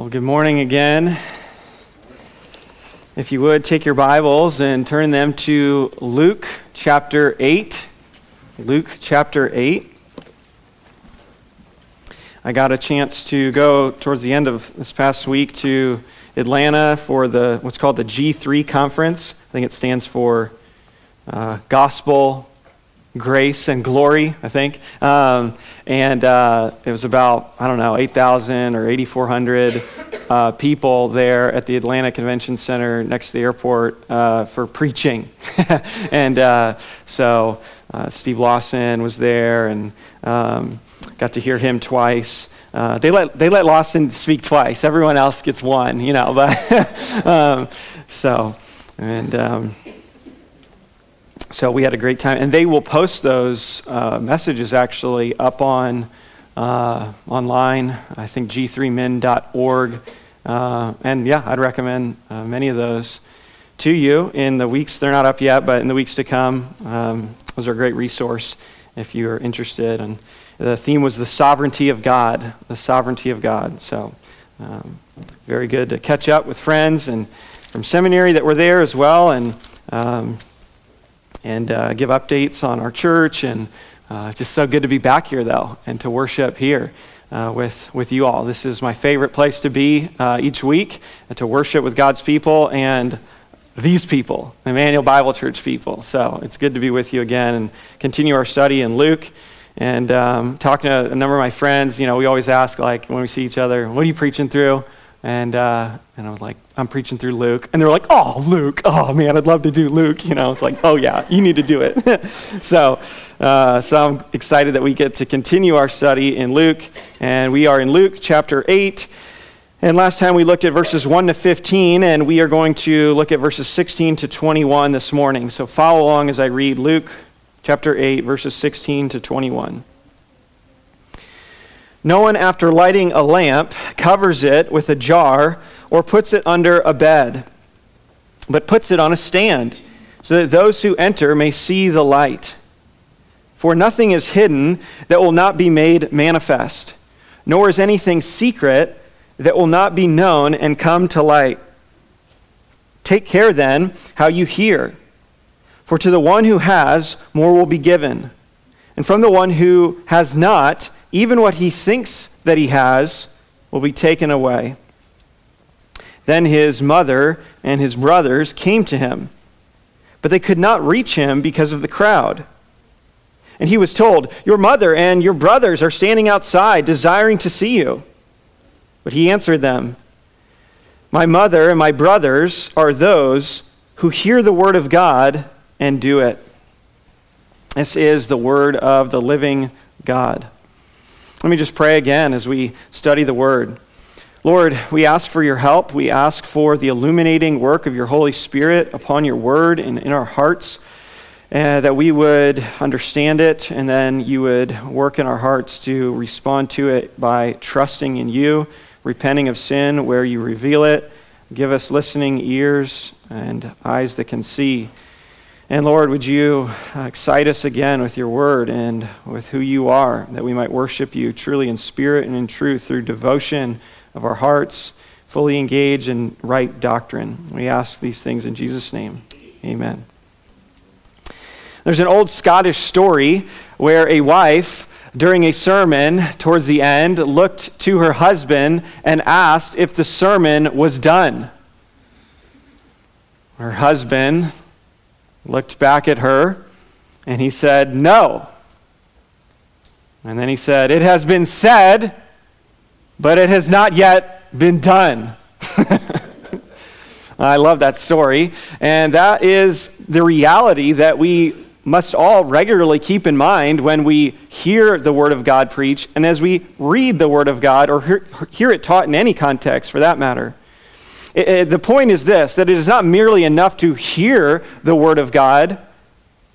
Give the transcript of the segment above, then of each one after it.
Well, good morning again. If you would, take your Bibles and turn them to Luke chapter 8. Luke chapter 8. I got a chance to go towards the end of this past week to Atlanta for the what's called the G3 conference. I think it stands for uh, Gospel, Grace, and Glory, I think. Um, and uh, it was about, I don't know, 8,000 or 8,400 uh, people there at the Atlanta Convention Center next to the airport uh, for preaching. and uh, so uh, Steve Lawson was there and um, got to hear him twice. Uh, they let they let Lawson speak twice. Everyone else gets one, you know. But um, so and um, so we had a great time, and they will post those uh, messages actually up on uh, online. I think g3min.org, uh, and yeah, I'd recommend uh, many of those to you in the weeks. They're not up yet, but in the weeks to come, um, those are a great resource if you're interested. And the theme was the sovereignty of God, the sovereignty of God. So, um, very good to catch up with friends and from seminary that were there as well, and um, and uh, give updates on our church. And uh, just so good to be back here, though, and to worship here. Uh, with, with you all. This is my favorite place to be uh, each week, to worship with God's people and these people, Emmanuel Bible Church people. So it's good to be with you again and continue our study in Luke. And um, talking to a number of my friends, you know, we always ask, like, when we see each other, what are you preaching through? And, uh, and I was like, I'm preaching through Luke. And they're like, oh, Luke. Oh, man, I'd love to do Luke. You know, it's like, oh, yeah, you need to do it. so, uh, so I'm excited that we get to continue our study in Luke. And we are in Luke chapter 8. And last time we looked at verses 1 to 15, and we are going to look at verses 16 to 21 this morning. So follow along as I read Luke chapter 8, verses 16 to 21. No one, after lighting a lamp, covers it with a jar or puts it under a bed, but puts it on a stand, so that those who enter may see the light. For nothing is hidden that will not be made manifest, nor is anything secret that will not be known and come to light. Take care then how you hear. For to the one who has, more will be given. And from the one who has not, even what he thinks that he has will be taken away. Then his mother and his brothers came to him, but they could not reach him because of the crowd. And he was told, Your mother and your brothers are standing outside, desiring to see you. But he answered them, My mother and my brothers are those who hear the word of God and do it. This is the word of the living God. Let me just pray again as we study the word. Lord, we ask for your help. We ask for the illuminating work of your Holy Spirit upon your word and in our hearts, uh, that we would understand it and then you would work in our hearts to respond to it by trusting in you repenting of sin where you reveal it. Give us listening ears and eyes that can see. And Lord, would you uh, excite us again with your word and with who you are, that we might worship you truly in spirit and in truth through devotion of our hearts, fully engaged in right doctrine. We ask these things in Jesus' name. Amen. There's an old Scottish story where a wife during a sermon towards the end, looked to her husband and asked if the sermon was done. Her husband looked back at her and he said, No. And then he said, It has been said, but it has not yet been done. I love that story. And that is the reality that we must all regularly keep in mind when we hear the Word of God preached and as we read the Word of God or hear, hear it taught in any context for that matter. It, the point is this that it is not merely enough to hear the Word of God,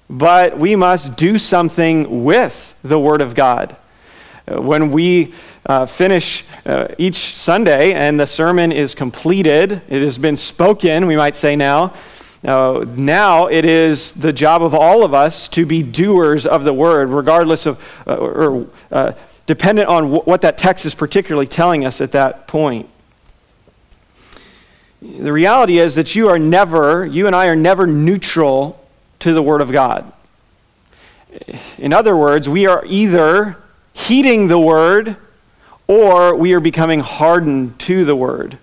but we must do something with the Word of God. Uh, when we uh, finish uh, each Sunday and the sermon is completed, it has been spoken, we might say now uh, now it is the job of all of us to be doers of the word, regardless of, uh, or uh, dependent on w- what that text is particularly telling us at that point. The reality is that you are never, you and I are never neutral to the Word of God. In other words, we are either heeding the Word or we are becoming hardened to the Word.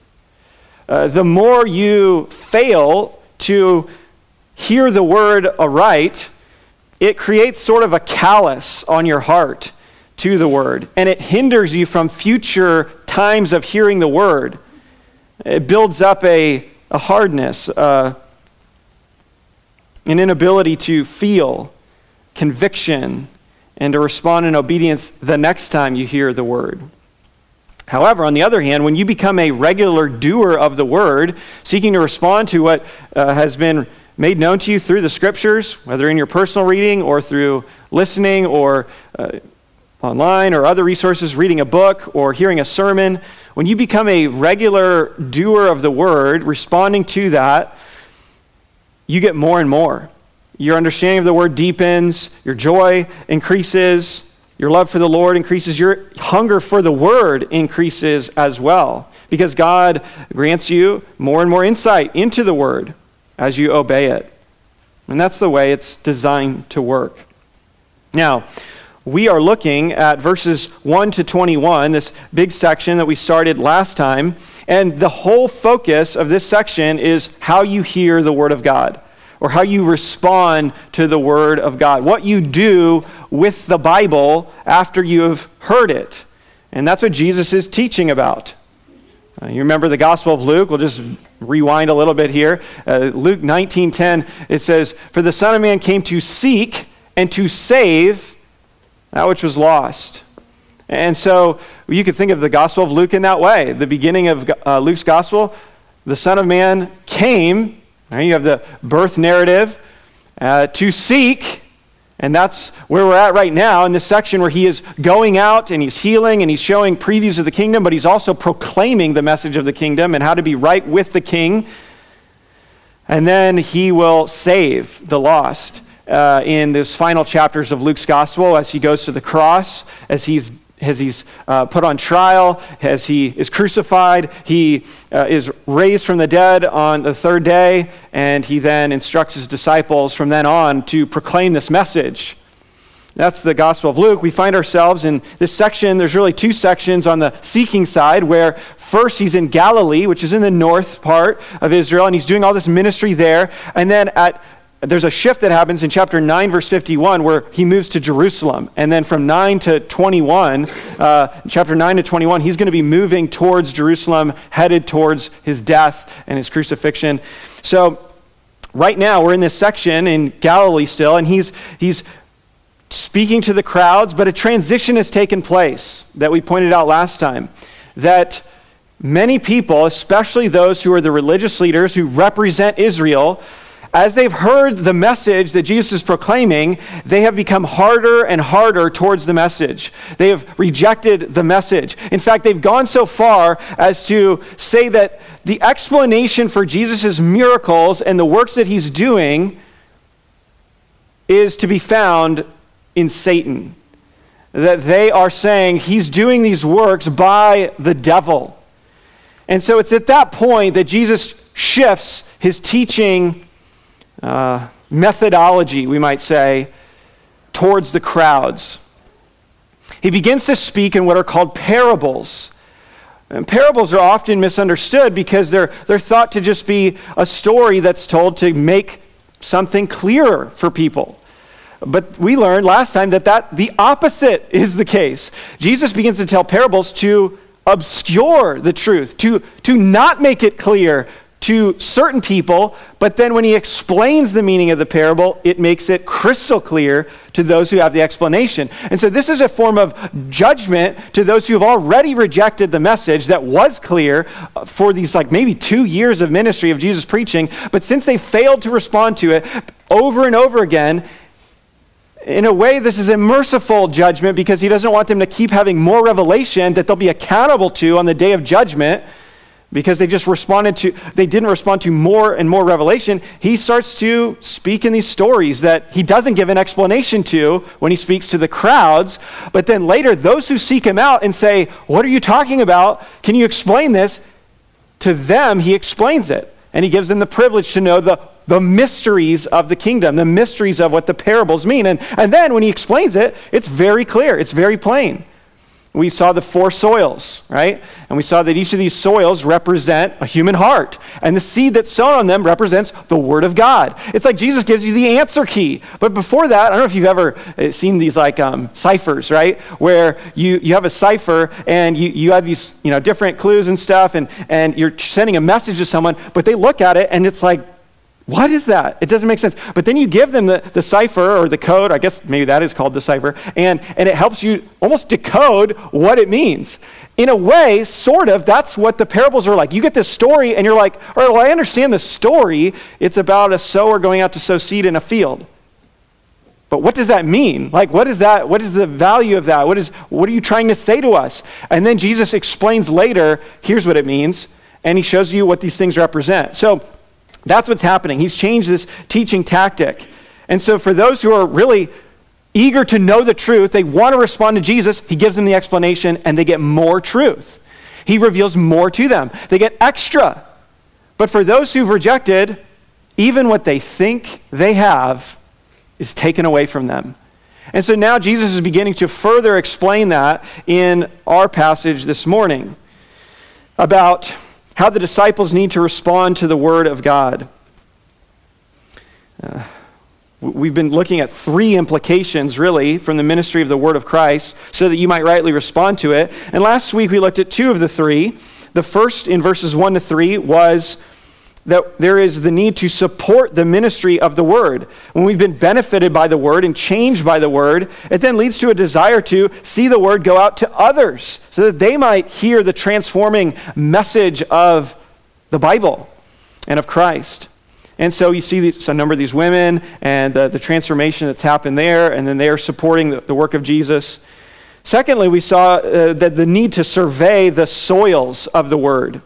Uh, the more you fail to hear the Word aright, it creates sort of a callus on your heart to the Word, and it hinders you from future times of hearing the Word. It builds up a, a hardness, uh, an inability to feel conviction and to respond in obedience the next time you hear the Word. However, on the other hand, when you become a regular doer of the Word, seeking to respond to what uh, has been made known to you through the Scriptures, whether in your personal reading or through listening or uh, online or other resources, reading a book or hearing a sermon, when you become a regular doer of the word, responding to that, you get more and more. Your understanding of the word deepens, your joy increases, your love for the Lord increases, your hunger for the word increases as well, because God grants you more and more insight into the word as you obey it. And that's the way it's designed to work. Now, we are looking at verses 1 to 21, this big section that we started last time. And the whole focus of this section is how you hear the Word of God or how you respond to the Word of God, what you do with the Bible after you have heard it. And that's what Jesus is teaching about. Uh, you remember the Gospel of Luke? We'll just rewind a little bit here. Uh, Luke 19:10 it says, "For the Son of Man came to seek and to save that which was lost. And so you could think of the Gospel of Luke in that way. The beginning of uh, Luke's Gospel, the Son of Man came, right? you have the birth narrative, uh, to seek, and that's where we're at right now in this section where he is going out and he's healing and he's showing previews of the kingdom, but he's also proclaiming the message of the kingdom and how to be right with the king. And then he will save the lost uh, in those final chapters of Luke's gospel as he goes to the cross, as he's as he's uh, put on trial, as he is crucified, he uh, is raised from the dead on the third day, and he then instructs his disciples from then on to proclaim this message. That's the Gospel of Luke. We find ourselves in this section. There's really two sections on the seeking side, where first he's in Galilee, which is in the north part of Israel, and he's doing all this ministry there. And then at there's a shift that happens in chapter 9, verse 51, where he moves to Jerusalem. And then from 9 to 21, uh, chapter 9 to 21, he's going to be moving towards Jerusalem, headed towards his death and his crucifixion. So, right now, we're in this section in Galilee still, and he's, he's speaking to the crowds, but a transition has taken place that we pointed out last time. That many people, especially those who are the religious leaders who represent Israel, as they've heard the message that Jesus is proclaiming, they have become harder and harder towards the message. They have rejected the message. In fact, they've gone so far as to say that the explanation for Jesus' miracles and the works that he's doing is to be found in Satan. That they are saying he's doing these works by the devil. And so it's at that point that Jesus shifts his teaching uh, methodology, we might say, towards the crowds. He begins to speak in what are called parables. And parables are often misunderstood because they're, they're thought to just be a story that's told to make something clearer for people. But we learned last time that, that the opposite is the case. Jesus begins to tell parables to obscure the truth, to, to not make it clear to certain people, but then when he explains the meaning of the parable, it makes it crystal clear to those who have the explanation. And so this is a form of judgment to those who have already rejected the message that was clear for these like maybe 2 years of ministry of Jesus preaching, but since they failed to respond to it over and over again, in a way, this is a merciful judgment because he doesn't want them to keep having more revelation that they'll be accountable to on the day of judgment because they just responded to they didn't respond to more and more revelation. He starts to speak in these stories that he doesn't give an explanation to when he speaks to the crowds. But then later those who seek him out and say what are you talking about? Can you explain this? To them, he explains it. And he gives them the privilege to know the, the mysteries of the kingdom, the mysteries of what the parables mean. And, and then when he explains it, it's very clear, it's very plain we saw the four soils, right? And we saw that each of these soils represent a human heart. And the seed that's sown on them represents the Word of God. It's like Jesus gives you the answer key. But before that, I don't know if you've ever uh, seen these like um, ciphers, right? Where you, you have a cipher and you, you have these you know, different clues and stuff, and, and you're sending a message to someone, but they look at it and it's like, what is that? It doesn't make sense. But then you give them the, the cipher or the code, I guess maybe that is called the cipher, and, and it helps you almost decode what it means. In a way, sort of, that's what the parables are like. You get this story and you're like, all right, well, I understand the story. It's about a sower going out to sow seed in a field. But what does that mean? Like, what is that? What is the value of that? What, is, what are you trying to say to us? And then Jesus explains later, here's what it means, and he shows you what these things represent. So, that's what's happening. He's changed this teaching tactic. And so, for those who are really eager to know the truth, they want to respond to Jesus, he gives them the explanation and they get more truth. He reveals more to them. They get extra. But for those who've rejected, even what they think they have is taken away from them. And so now Jesus is beginning to further explain that in our passage this morning about how the disciples need to respond to the Word of God. Uh, we've been looking at three implications, really, from the ministry of the Word of Christ so that you might rightly respond to it. And last week we looked at two of the three. The first, in verses 1 to 3, was that there is the need to support the ministry of the word. When we've been benefited by the word and changed by the word, it then leads to a desire to see the word go out to others so that they might hear the transforming message of the Bible and of Christ. And so you see these, a number of these women and the, the transformation that's happened there, and then they are supporting the, the work of Jesus. Secondly, we saw uh, that the need to survey the soils of the word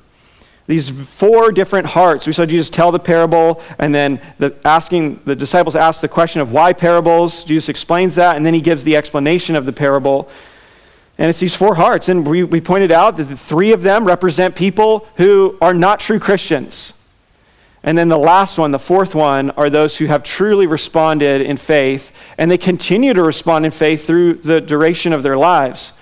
these four different hearts. We saw Jesus tell the parable, and then the, asking the disciples ask the question of why parables. Jesus explains that, and then he gives the explanation of the parable. And it's these four hearts. And we, we pointed out that the three of them represent people who are not true Christians. And then the last one, the fourth one, are those who have truly responded in faith, and they continue to respond in faith through the duration of their lives.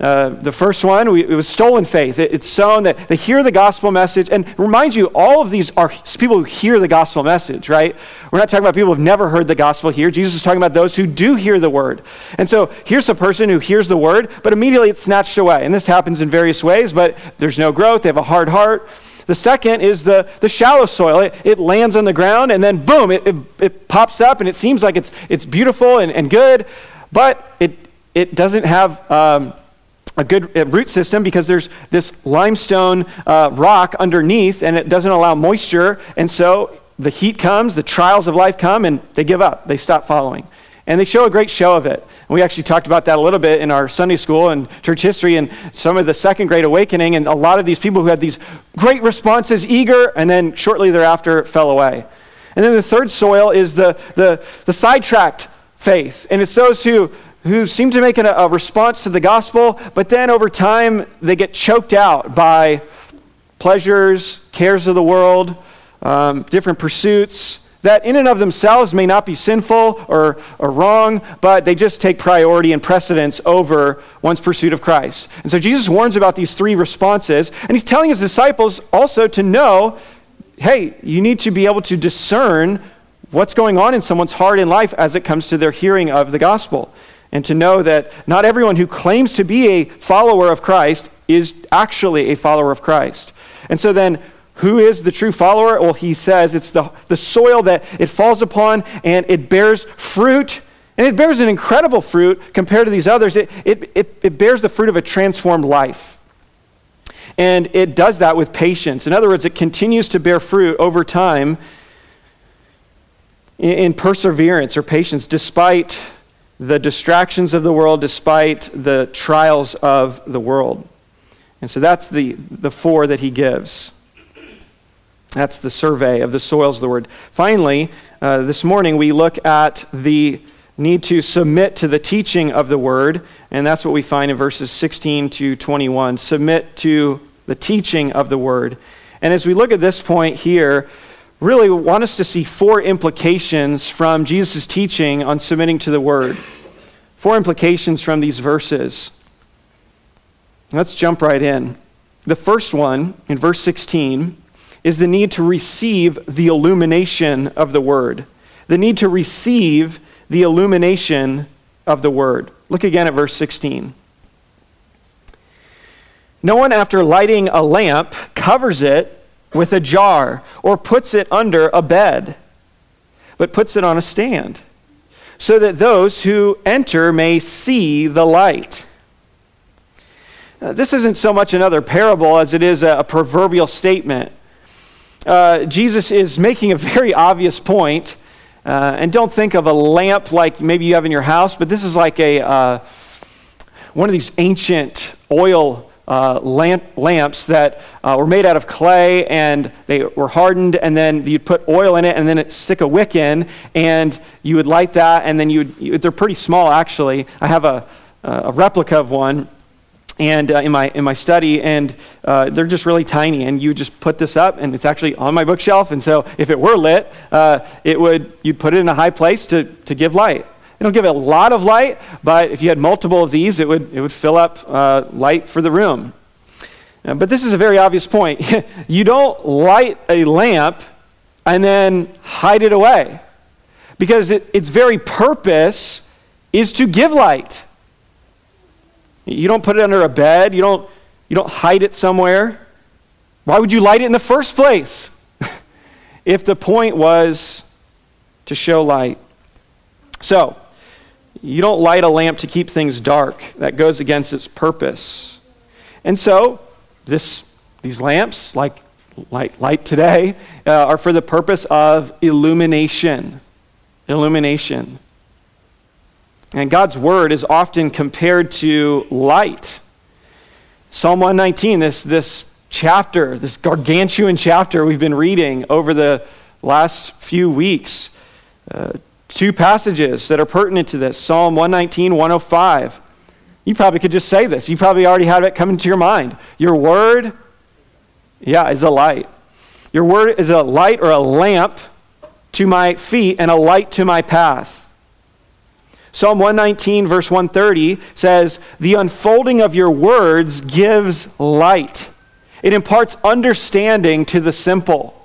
Uh, the first one, we, it was stolen faith. It, it's sown that they hear the gospel message. And remind you, all of these are people who hear the gospel message, right? We're not talking about people who've never heard the gospel here. Jesus is talking about those who do hear the word. And so here's a person who hears the word, but immediately it's snatched away. And this happens in various ways, but there's no growth. They have a hard heart. The second is the, the shallow soil. It, it lands on the ground and then boom, it, it, it pops up and it seems like it's, it's beautiful and, and good, but it, it doesn't have. Um, a good root system because there's this limestone uh, rock underneath and it doesn't allow moisture. And so the heat comes, the trials of life come, and they give up. They stop following. And they show a great show of it. And we actually talked about that a little bit in our Sunday school and church history and some of the second great awakening. And a lot of these people who had these great responses, eager, and then shortly thereafter fell away. And then the third soil is the, the, the sidetracked faith. And it's those who who seem to make a, a response to the gospel, but then over time they get choked out by pleasures, cares of the world, um, different pursuits that in and of themselves may not be sinful or, or wrong, but they just take priority and precedence over one's pursuit of Christ. And so Jesus warns about these three responses, and he's telling his disciples also to know hey, you need to be able to discern what's going on in someone's heart and life as it comes to their hearing of the gospel and to know that not everyone who claims to be a follower of Christ is actually a follower of Christ. And so then, who is the true follower? Well, he says it's the, the soil that it falls upon and it bears fruit. And it bears an incredible fruit compared to these others. It, it, it, it bears the fruit of a transformed life. And it does that with patience. In other words, it continues to bear fruit over time in, in perseverance or patience despite the distractions of the world despite the trials of the world. And so that's the, the four that he gives. That's the survey of the soils of the word. Finally, uh, this morning we look at the need to submit to the teaching of the word, and that's what we find in verses 16 to 21. Submit to the teaching of the word. And as we look at this point here, really want us to see four implications from Jesus' teaching on submitting to the word. Four implications from these verses. Let's jump right in. The first one, in verse 16, is the need to receive the illumination of the word. The need to receive the illumination of the word. Look again at verse 16. No one, after lighting a lamp, covers it with a jar or puts it under a bed, but puts it on a stand, so that those who enter may see the light. Uh, this isn't so much another parable as it is a, proverbial statement. Uh, Jesus is making a very obvious point uh, and don't think of a lamp like maybe you have in your house, but this is like a uh, one of these ancient oil uh, lamp, lamps that uh, were made out of clay and they were hardened, and then you'd put oil in it, and then it stick a wick in, and you would light that, and then you would, they're pretty small actually. I have a, a replica of one and uh, in my in my study, and uh, they're just really tiny. And you just put this up, and it's actually on my bookshelf. And so, if it were lit, uh, it would you'd put it in a high place to to give light. It'll give it a lot of light, but if you had multiple of these, it would it would fill up uh, light for the room. Uh, but this is a very obvious point. you don't light a lamp and then hide it away, because it, its very purpose is to give light. You don't put it under a bed, you don't, you don't hide it somewhere. Why would you light it in the first place? if the point was to show light. So, you don't light a lamp to keep things dark. That goes against its purpose. And so, this, these lamps, like light, light today, uh, are for the purpose of illumination. Illumination. And God's word is often compared to light. Psalm 119, this, this chapter, this gargantuan chapter we've been reading over the last few weeks, uh, two passages that are pertinent to this Psalm 119, 105. You probably could just say this. You probably already have it coming to your mind. Your word, yeah, is a light. Your word is a light or a lamp to my feet and a light to my path. Psalm 119, verse 130 says, The unfolding of your words gives light, it imparts understanding to the simple.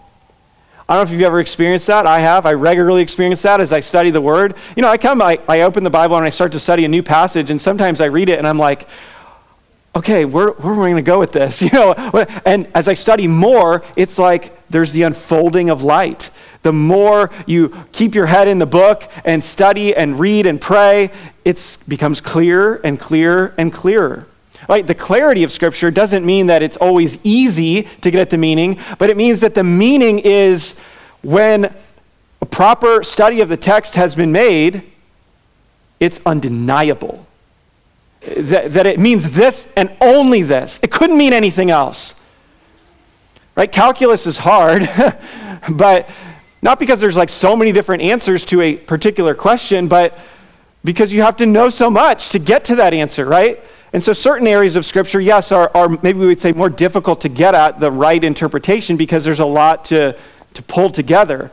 I don't know if you've ever experienced that. I have. I regularly experience that as I study the Word. You know, I come, I, I open the Bible and I start to study a new passage, and sometimes I read it and I'm like, okay, where, where are we going to go with this? You know, and as I study more, it's like there's the unfolding of light. The more you keep your head in the book and study and read and pray, it becomes clearer and clearer and clearer. Right? The clarity of Scripture doesn't mean that it's always easy to get at the meaning, but it means that the meaning is when a proper study of the text has been made, it's undeniable. That, that it means this and only this. It couldn't mean anything else. Right? Calculus is hard, but not because there's like so many different answers to a particular question, but because you have to know so much to get to that answer, right? And so certain areas of Scripture, yes, are, are maybe we would say more difficult to get at the right interpretation because there's a lot to, to pull together.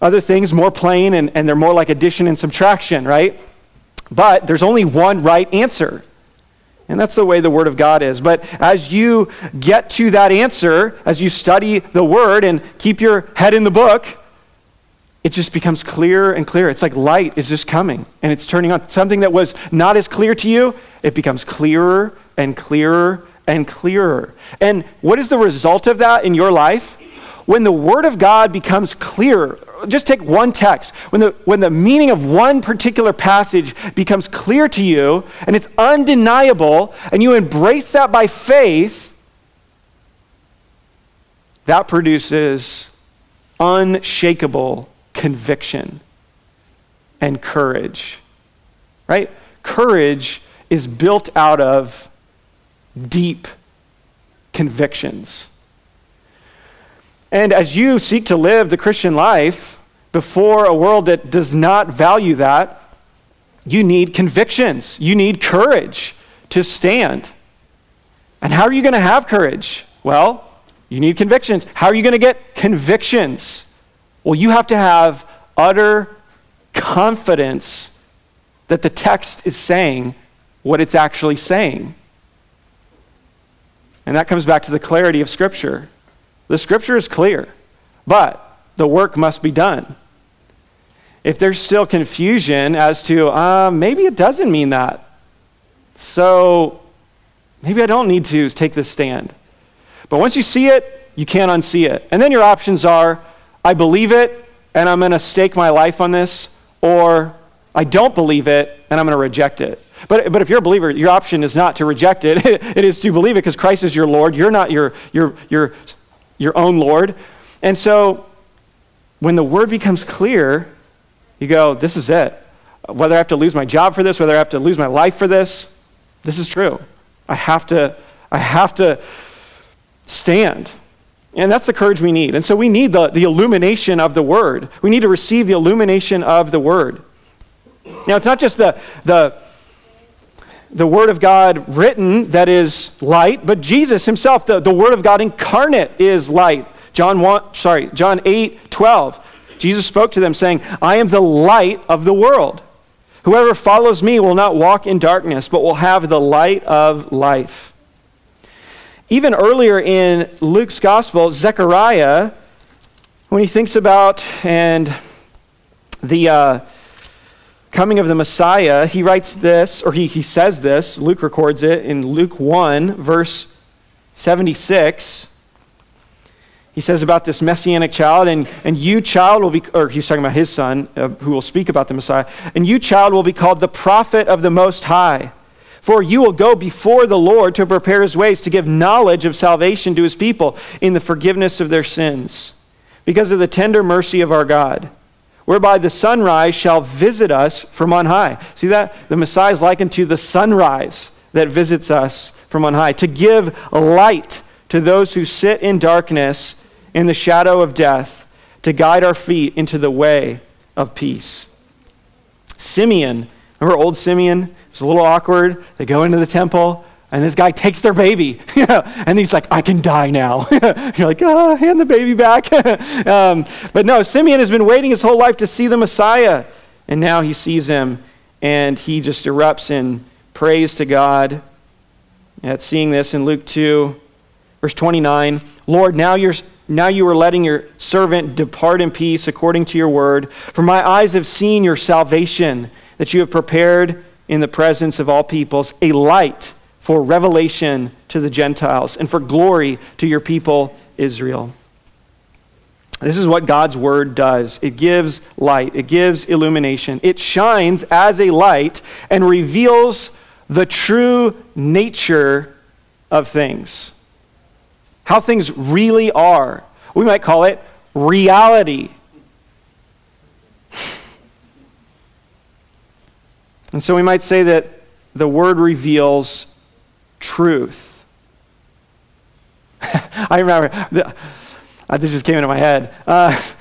Other things more plain and, and they're more like addition and subtraction, right? But there's only one right answer. And that's the way the Word of God is. But as you get to that answer, as you study the Word and keep your head in the book, it just becomes clearer and clearer. It's like light is just coming and it's turning on. Something that was not as clear to you, it becomes clearer and clearer and clearer. And what is the result of that in your life? When the Word of God becomes clearer, just take one text. When the, when the meaning of one particular passage becomes clear to you and it's undeniable, and you embrace that by faith, that produces unshakable conviction and courage. Right? Courage is built out of deep convictions. And as you seek to live the Christian life before a world that does not value that, you need convictions. You need courage to stand. And how are you going to have courage? Well, You need convictions. How are you going to get convictions? Well, you have to have utter confidence that the text is saying what it's actually saying. And that comes back to the clarity of Scripture. The Scripture is clear, but the work must be done. If there's still confusion as to, uh, maybe it doesn't mean that, so maybe I don't need to take this stand. But once you see it, you can't unsee it. And then your options are I believe it and I'm going to stake my life on this, or I don't believe it and I'm going to reject it. But, but if you're a believer, your option is not to reject it. it is to believe it because Christ is your Lord. You're not your, your, your, your own Lord. And so when the word becomes clear, you go, this is it. Whether I have to lose my job for this, whether I have to lose my life for this, this is true. I have to, I have to stand. And that's the courage we need. And so we need the, the illumination of the word. We need to receive the illumination of the word. Now, it's not just the, the, the word of God written that is light, but Jesus himself, the, the word of God incarnate is light. John 1, sorry, John 8, 12. Jesus spoke to them saying, I am the light of the world. Whoever follows me will not walk in darkness, but will have the light of life. Even earlier in Luke's gospel, Zechariah, when he thinks about and the uh, coming of the Messiah, he writes this, or he, he says this, Luke records it in Luke 1, verse 76. He says about this messianic child, and, and you, child, will be, or he's talking about his son, uh, who will speak about the Messiah, and you, child, will be called the prophet of the Most High. For you will go before the Lord to prepare his ways, to give knowledge of salvation to his people in the forgiveness of their sins, because of the tender mercy of our God, whereby the sunrise shall visit us from on high. See that? The Messiah is likened to the sunrise that visits us from on high, to give light to those who sit in darkness in the shadow of death, to guide our feet into the way of peace. Simeon, remember old Simeon? It's a little awkward. They go into the temple, and this guy takes their baby. and he's like, I can die now. You're like, oh, hand the baby back. um, but no, Simeon has been waiting his whole life to see the Messiah. And now he sees him, and he just erupts in praise to God. At seeing this in Luke 2, verse 29, Lord, now you're. Now you are letting your servant depart in peace according to your word. For my eyes have seen your salvation that you have prepared in the presence of all peoples, a light for revelation to the Gentiles and for glory to your people, Israel. This is what God's word does it gives light, it gives illumination, it shines as a light and reveals the true nature of things. How things really are. We might call it reality. And so we might say that the word reveals truth. I remember, the, uh, this just came into my head. Uh,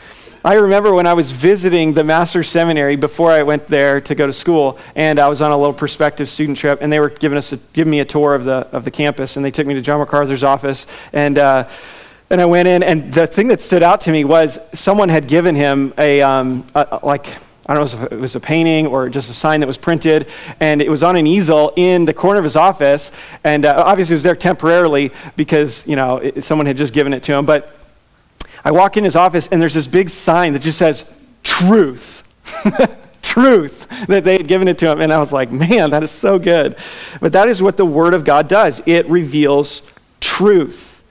I remember when I was visiting the Master's Seminary before I went there to go to school, and I was on a little prospective student trip, and they were giving, us a, giving me a tour of the, of the campus, and they took me to John MacArthur's office, and, uh, and I went in, and the thing that stood out to me was someone had given him a, um, a like, I don't know if it was a painting or just a sign that was printed, and it was on an easel in the corner of his office. And uh, obviously, it was there temporarily because you know it, someone had just given it to him. But I walk in his office, and there's this big sign that just says "Truth." truth that they had given it to him. And I was like, man, that is so good. But that is what the Word of God does it reveals truth.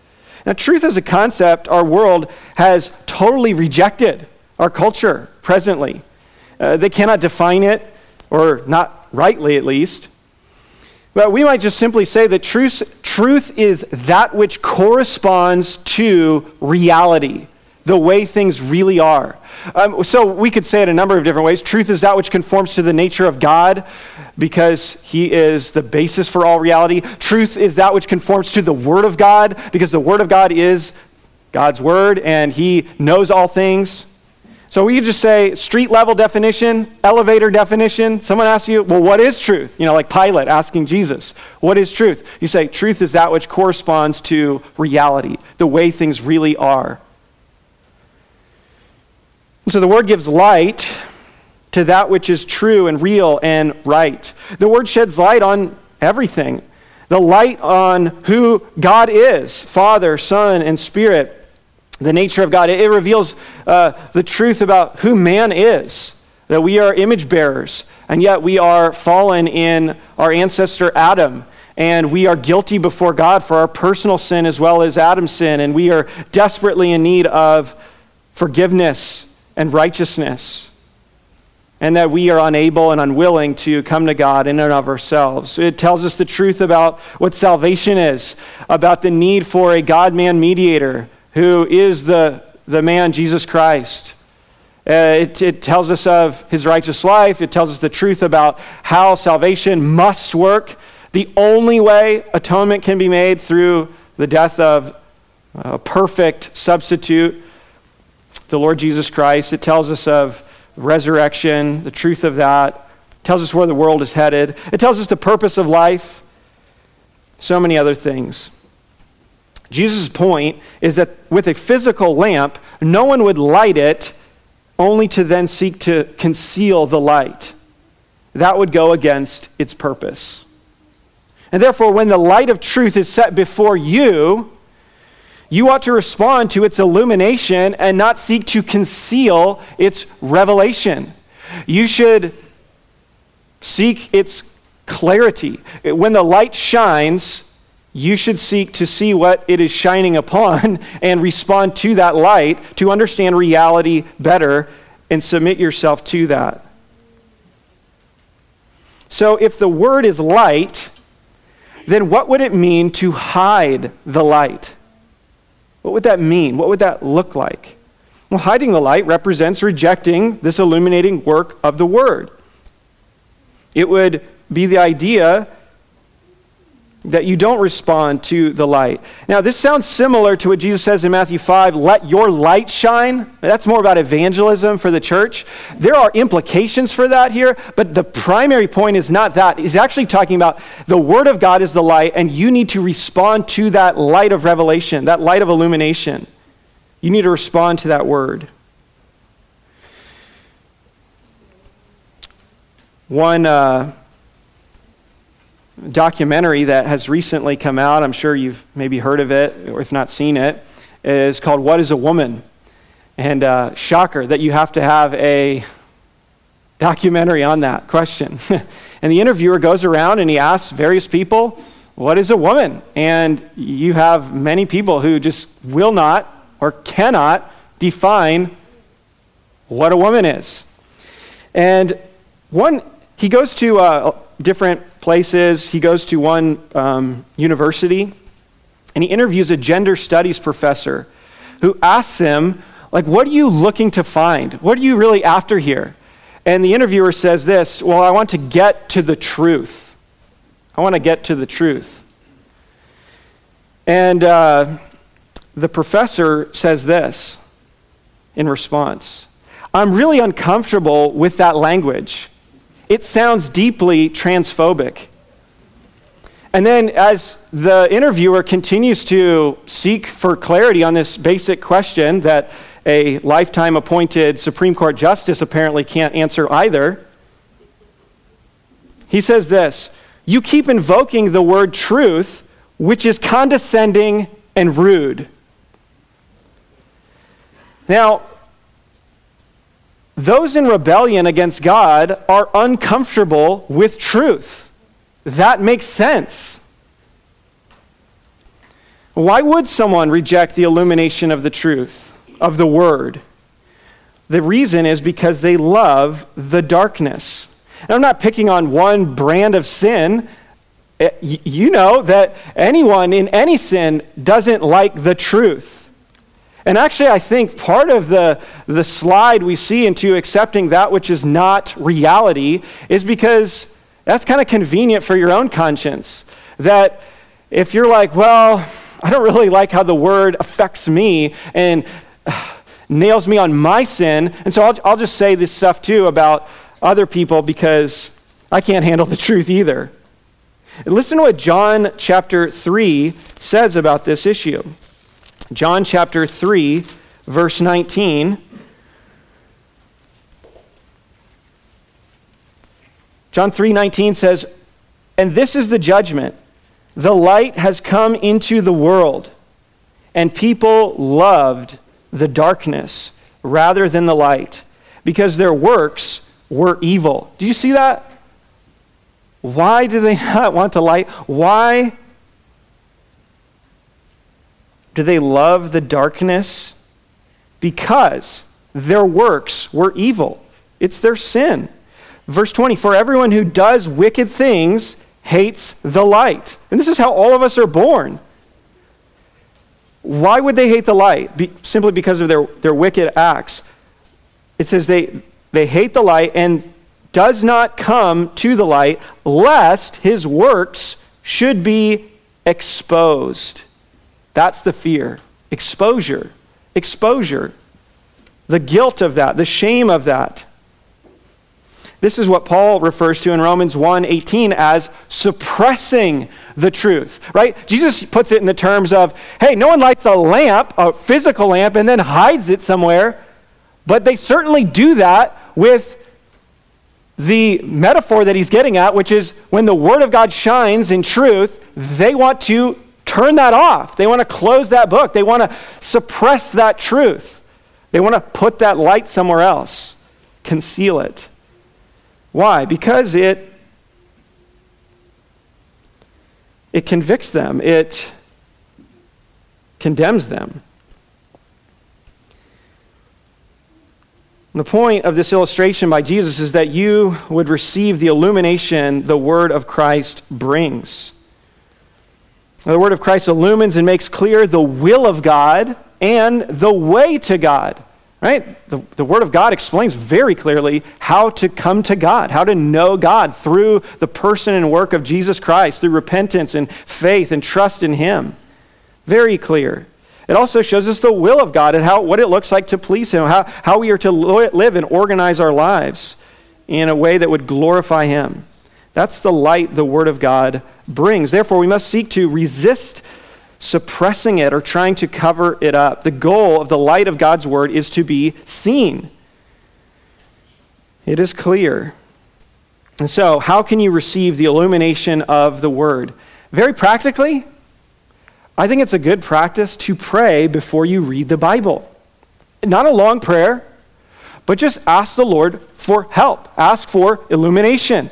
Now, truth as a concept, our world has totally rejected our culture presently. Uh, they cannot define it, or not rightly at least. But we might just simply say that truth, truth is that which corresponds to reality, the way things really are. Um, so we could say it a number of different ways. Truth is that which conforms to the nature of God because he is the basis for all reality. Truth is that which conforms to the Word of God because the Word of God is God's Word and he knows all things. So we could just say street level definition, elevator definition. Someone asks you, well, what is truth? You know, like Pilate asking Jesus, what is truth? You say, truth is that which corresponds to reality, the way things really are. So the word gives light to that which is true and real and right. The word sheds light on everything. The light on who God is Father, Son, and Spirit, the nature of God. It reveals uh, the truth about who man is, that we are image bearers, and yet we are fallen in our ancestor Adam. And we are guilty before God for our personal sin as well as Adam's sin, and we are desperately in need of forgiveness and righteousness, and that we are unable and unwilling to come to God in and of ourselves. It tells us the truth about what salvation is, about the need for a God man mediator who is the, the man, Jesus Christ. Uh, it, it tells us of his righteous life. It tells us the truth about how salvation must work. The only way atonement can be made through the death of a perfect substitute the Lord Jesus Christ. It tells us of resurrection, the truth of that. It tells us where the world is headed. It tells us the purpose of life. So many other things. Jesus' point is that with a physical lamp, no one would light it only to then seek to conceal the light. That would go against its purpose. And therefore, when the light of truth is set before you, you ought to respond to its illumination and not seek to conceal its revelation. You should seek its clarity. When the light shines, you should seek to see what it is shining upon and respond to that light to understand reality better and submit yourself to that. So, if the word is light, then what would it mean to hide the light? What would that mean? What would that look like? Well, hiding the light represents rejecting this illuminating work of the Word. It would be the idea that you don't respond to the light. Now, this sounds similar to what Jesus says in Matthew 5 let your light shine. That's more about evangelism for the church. There are implications for that here, but the primary point is not that. He's actually talking about the Word of God is the light, and you need to respond to that light of revelation, that light of illumination. You need to respond to that Word. One. Uh, documentary that has recently come out. I'm sure you've maybe heard of it, or if not seen it. Is called What is a Woman? And uh, shocker that you have to have a documentary on that question. and the interviewer goes around and he asks various people, What is a woman? And you have many people who just will not or cannot define what a woman is. And one, he goes to uh, different places. He goes to one um, university and he interviews a gender studies professor who asks him, like, what are you looking to find? What are you really after here? And the interviewer says this Well, I want to get to the truth. I want to get to the truth. And uh, the professor says this in response I'm really uncomfortable with that language. It sounds deeply transphobic. And then, as the interviewer continues to seek for clarity on this basic question that a lifetime appointed Supreme Court justice apparently can't answer either, he says this You keep invoking the word truth, which is condescending and rude. Now, those in rebellion against God are uncomfortable with truth. That makes sense. Why would someone reject the illumination of the truth, of the word? The reason is because they love the darkness. And I'm not picking on one brand of sin. Eh, you know that anyone in any sin doesn't like the truth. And actually, I think part of the, the slide we see into accepting that which is not reality is because that's kind of convenient for your own conscience. That if you're like, well, I don't really like how the word affects me, and uh, nails me on my sin. And so I'll, I'll just say this stuff too about other people because I can't handle the truth either. Listen to what John chapter 3 says about this issue. John chapter 3, verse 19. John 3:19 says, "And this is the judgment. The light has come into the world, and people loved the darkness rather than the light, because their works were evil." Do you see that? Why do they not want the light? Why do they love the darkness? Because their works were evil. It's their sin. Verse 20 For everyone who does wicked things hates the light. And this is how all of us are born. Why would they hate the light? Be, simply because of their, their wicked acts. It says they, they hate the light and does not come to the light, lest his works should be exposed. That's the fear. Exposure. Exposure. The guilt of that, the shame of that. This is what Paul refers to in Romans 1:18 as suppressing the truth, right? Jesus puts it in the terms of, hey, no one lights a lamp, a physical lamp, and then hides it somewhere. But they certainly do that with the metaphor that he's getting at, which is when the Word of God shines in truth, they want to turn that off. They want to close that book. They want to suppress that truth. They want to put that light somewhere else, conceal it. Why? Because it it convicts them. It condemns them. the point of this illustration by Jesus is that you would receive the illumination the word of Christ brings. The word of Christ illumines and makes clear the will of God and the way to God. Right? The, the Word of God explains very clearly how to come to God, how to know God through the person and work of Jesus Christ, through repentance and faith and trust in Him. Very clear. It also shows us the will of God and how, what it looks like to please Him, how, how we are to live and organize our lives in a way that would glorify Him. That's the light the Word of God brings. Therefore, we must seek to resist suppressing it or trying to cover it up. The goal of the light of God's word is to be seen. It is clear. And so, how can you receive the illumination of the word? Very practically, I think it's a good practice to pray before you read the Bible. Not a long prayer, but just ask the Lord for help. Ask for illumination.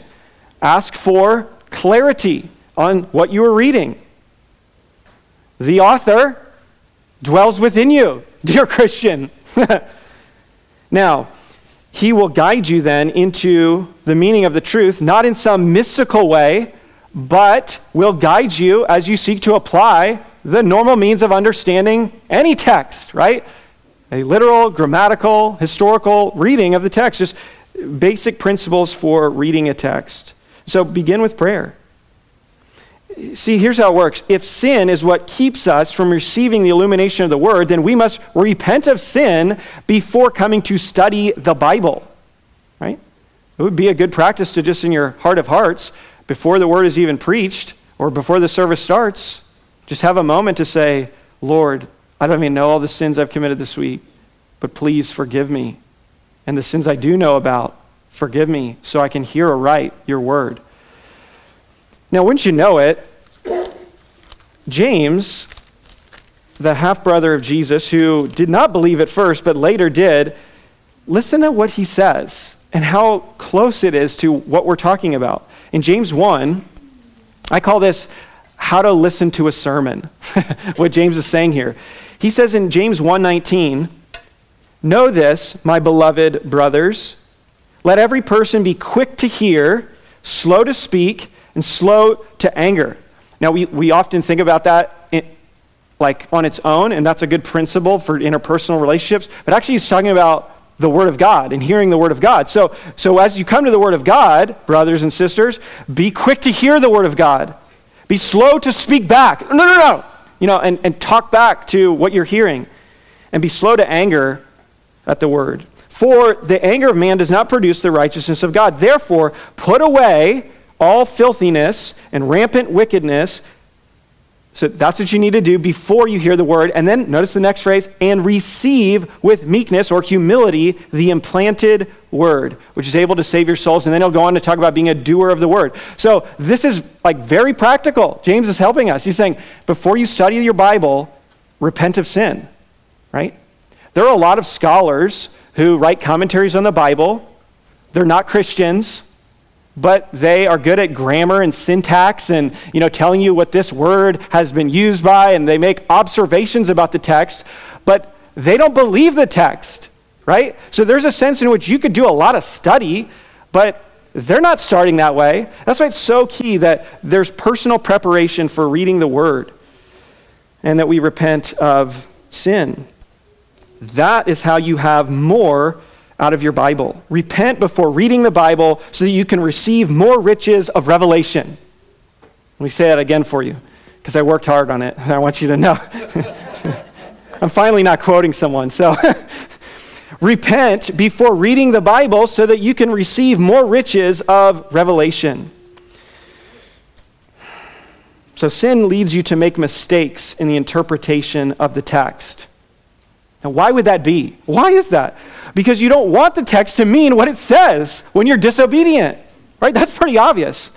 Ask for clarity on what you are reading. The author dwells within you, dear Christian. now, he will guide you then into the meaning of the truth, not in some mystical way, but will guide you as you seek to apply the normal means of understanding any text, right? A literal, grammatical, historical reading of the text, just basic principles for reading a text. So begin with prayer. See, here's how it works. If sin is what keeps us from receiving the illumination of the word, then we must repent of sin before coming to study the Bible. Right? It would be a good practice to just in your heart of hearts, before the word is even preached or before the service starts, just have a moment to say, Lord, I don't even know all the sins I've committed this week, but please forgive me. And the sins I do know about, forgive me so I can hear aright your word. Now, wouldn't you know it, James, the half brother of Jesus, who did not believe at first but later did, listen to what he says and how close it is to what we're talking about. In James 1, I call this how to listen to a sermon. what James is saying here. He says in James 1:19, "Know this, my beloved brothers, let every person be quick to hear, slow to speak, and slow to anger. Now, we, we often think about that in, like on its own, and that's a good principle for interpersonal relationships, but actually, he's talking about the Word of God and hearing the Word of God. So, so as you come to the Word of God, brothers and sisters, be quick to hear the Word of God. Be slow to speak back. No, no, no. You know, and, and talk back to what you're hearing. And be slow to anger at the word. For the anger of man does not produce the righteousness of God. Therefore, put away all filthiness and rampant wickedness. So that's what you need to do before you hear the word. And then notice the next phrase and receive with meekness or humility the implanted word, which is able to save your souls. And then he'll go on to talk about being a doer of the word. So this is like very practical. James is helping us. He's saying, before you study your Bible, repent of sin, right? There are a lot of scholars who write commentaries on the Bible. They're not Christians but they are good at grammar and syntax and you know telling you what this word has been used by and they make observations about the text but they don't believe the text right? So there's a sense in which you could do a lot of study but they're not starting that way. That's why it's so key that there's personal preparation for reading the word and that we repent of sin that is how you have more out of your Bible. Repent before reading the Bible so that you can receive more riches of revelation. Let me say that again for you because I worked hard on it and I want you to know. I'm finally not quoting someone. So repent before reading the Bible so that you can receive more riches of revelation. So sin leads you to make mistakes in the interpretation of the text. Why would that be? Why is that? Because you don't want the text to mean what it says when you're disobedient, right? That's pretty obvious.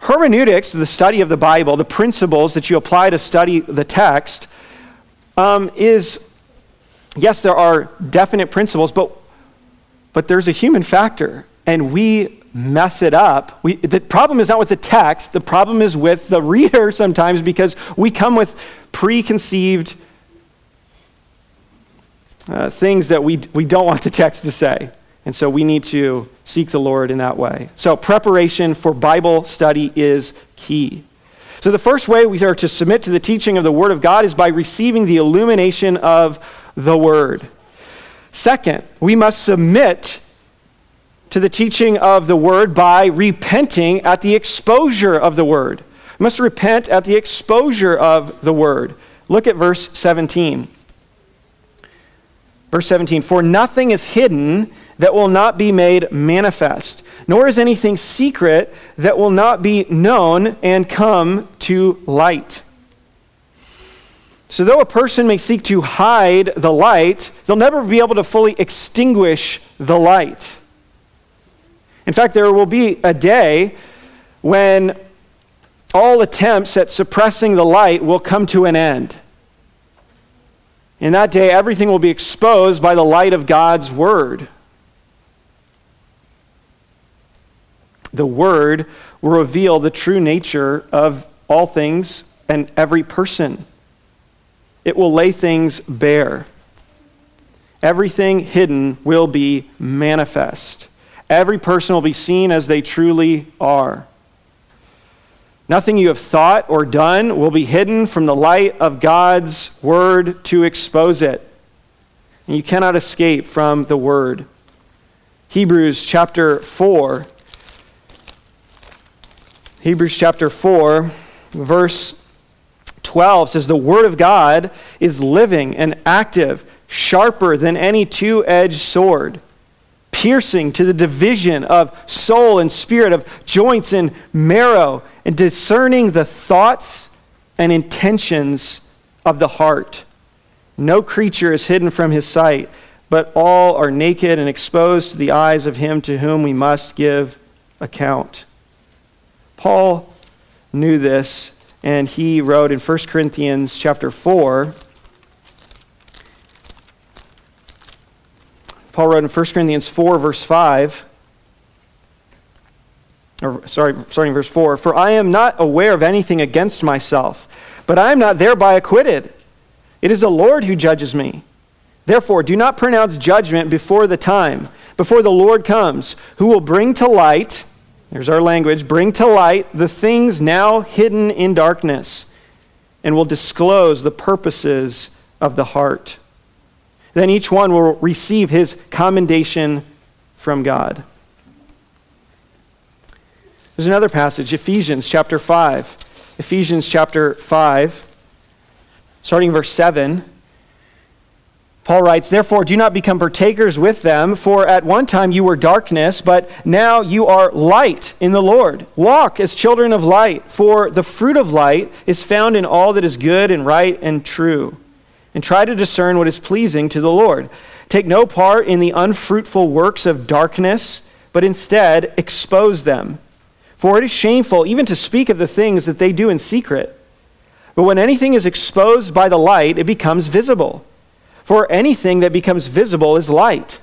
Hermeneutics, the study of the Bible, the principles that you apply to study the text, um, is yes, there are definite principles, but, but there's a human factor, and we mess it up. We, the problem is not with the text, the problem is with the reader sometimes because we come with preconceived uh, things that we, we don't want the text to say. And so we need to seek the Lord in that way. So preparation for Bible study is key. So the first way we are to submit to the teaching of the Word of God is by receiving the illumination of the Word. Second, we must submit to the teaching of the Word by repenting at the exposure of the Word. We must repent at the exposure of the Word. Look at verse 17. Verse 17 For nothing is hidden that will not be made manifest, nor is anything secret that will not be known and come to light. So, though a person may seek to hide the light, they'll never be able to fully extinguish the light. In fact, there will be a day when all attempts at suppressing the light will come to an end. In that day, everything will be exposed by the light of God's Word. The Word will reveal the true nature of all things and every person. It will lay things bare. Everything hidden will be manifest. Every person will be seen as they truly are. Nothing you have thought or done will be hidden from the light of God's word to expose it. And you cannot escape from the word. Hebrews chapter 4. Hebrews chapter 4, verse 12 says, The word of God is living and active, sharper than any two edged sword piercing to the division of soul and spirit, of joints and marrow, and discerning the thoughts and intentions of the heart. No creature is hidden from his sight, but all are naked and exposed to the eyes of him to whom we must give account. Paul knew this, and he wrote in 1 Corinthians chapter 4 Paul wrote in 1 Corinthians 4, verse 5, or sorry, starting verse 4 For I am not aware of anything against myself, but I am not thereby acquitted. It is the Lord who judges me. Therefore, do not pronounce judgment before the time, before the Lord comes, who will bring to light, there's our language, bring to light the things now hidden in darkness, and will disclose the purposes of the heart then each one will receive his commendation from God. There's another passage, Ephesians chapter 5. Ephesians chapter 5, starting verse 7. Paul writes, Therefore, do not become partakers with them, for at one time you were darkness, but now you are light in the Lord. Walk as children of light, for the fruit of light is found in all that is good and right and true. And try to discern what is pleasing to the Lord. Take no part in the unfruitful works of darkness, but instead expose them. For it is shameful even to speak of the things that they do in secret. But when anything is exposed by the light, it becomes visible. For anything that becomes visible is light.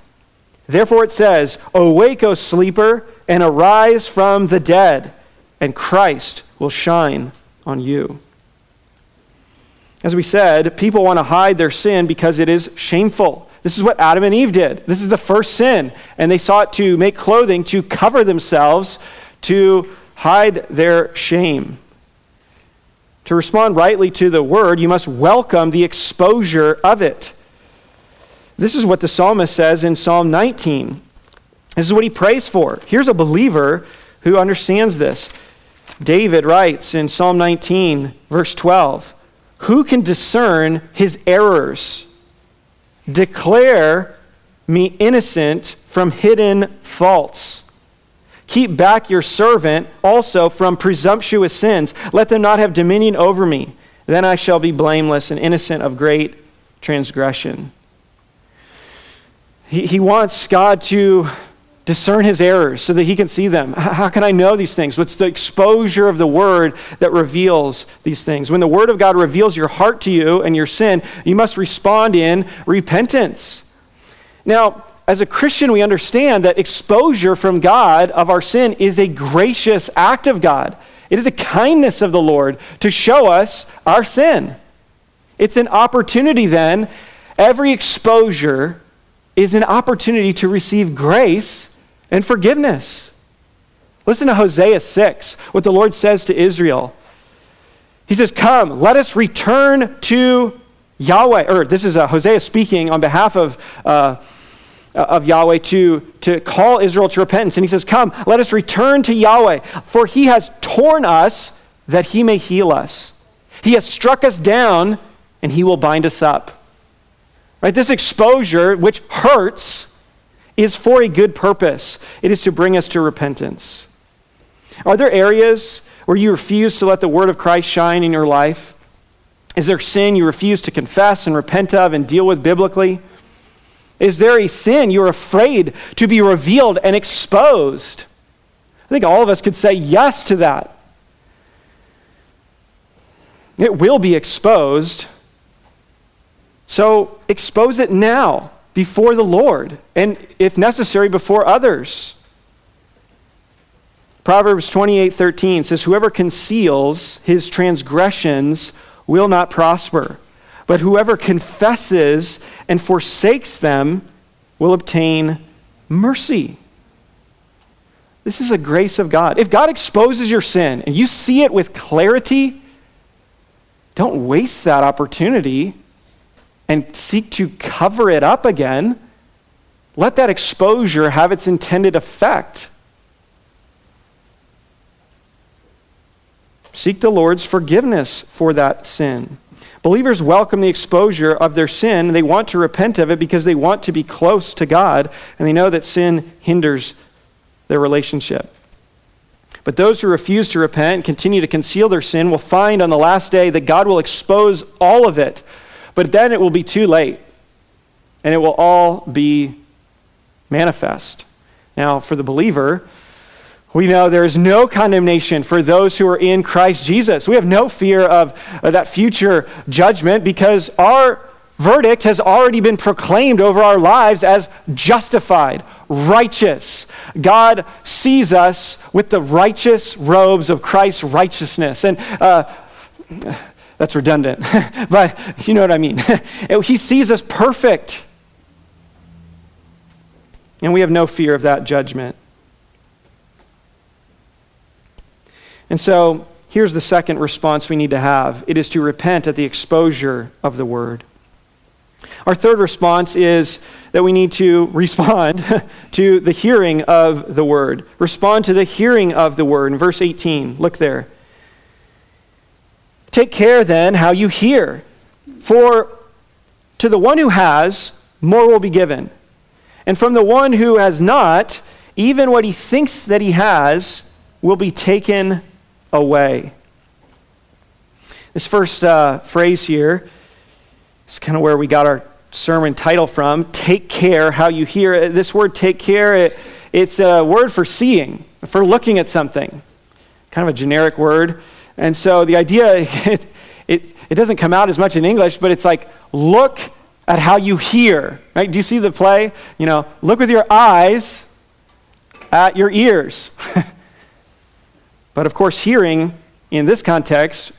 Therefore it says, Awake, O sleeper, and arise from the dead, and Christ will shine on you. As we said, people want to hide their sin because it is shameful. This is what Adam and Eve did. This is the first sin. And they sought to make clothing to cover themselves, to hide their shame. To respond rightly to the word, you must welcome the exposure of it. This is what the psalmist says in Psalm 19. This is what he prays for. Here's a believer who understands this. David writes in Psalm 19, verse 12 Who can discern his errors? Declare me innocent from hidden faults. Keep back your servant also from presumptuous sins. Let them not have dominion over me. Then I shall be blameless and innocent of great transgression. He, he wants God to discern his errors so that he can see them. How can I know these things? What's the exposure of the word that reveals these things? When the word of God reveals your heart to you and your sin, you must respond in repentance. Now, as a Christian, we understand that exposure from God of our sin is a gracious act of God. It is a kindness of the Lord to show us our sin. It's an opportunity then. Every exposure is an opportunity to receive grace and forgiveness. Listen to Hosea 6, what the Lord says to Israel. He says, Come, let us return to Yahweh. Or this is uh, Hosea speaking on behalf of, uh, of Yahweh to, to call Israel to repentance. And he says, Come, let us return to Yahweh, for he has torn us that he may heal us. He has struck us down, and he will bind us up. Right? This exposure, which hurts, is for a good purpose. It is to bring us to repentance. Are there areas where you refuse to let the word of Christ shine in your life? Is there sin you refuse to confess and repent of and deal with biblically? Is there a sin you're afraid to be revealed and exposed? I think all of us could say yes to that. It will be exposed. So expose it now before the Lord, and if necessary, before others. Proverbs 28 13 says, Whoever conceals his transgressions will not prosper, but whoever confesses and forsakes them will obtain mercy. This is a grace of God. If God exposes your sin and you see it with clarity, don't waste that opportunity and seek to cover it up again, let that exposure have its intended effect. Seek the Lord's forgiveness for that sin. Believers welcome the exposure of their sin. They want to repent of it because they want to be close to God, and they know that sin hinders their relationship. But those who refuse to repent and continue to conceal their sin will find on the last day that God will expose all of it but then it will be too late, and it will all be manifest. Now, for the believer, we know there is no condemnation for those who are in Christ Jesus. We have no fear of uh, that future judgment because our verdict has already been proclaimed over our lives as justified, righteous. God sees us with the righteous robes of Christ's righteousness. And uh, that's redundant, but you know what I mean. he sees us perfect. And we have no fear of that judgment. And so here's the second response we need to have it is to repent at the exposure of the word. Our third response is that we need to respond to the hearing of the word. Respond to the hearing of the word. In verse 18, look there. Take care then how you hear. For to the one who has, more will be given. And from the one who has not, even what he thinks that he has will be taken away. This first uh, phrase here is kind of where we got our sermon title from. Take care how you hear. This word take care, it, it's a word for seeing, for looking at something. Kind of a generic word. And so the idea, it, it, it doesn't come out as much in English, but it's like look at how you hear. Right? Do you see the play? You know, look with your eyes at your ears. but of course, hearing in this context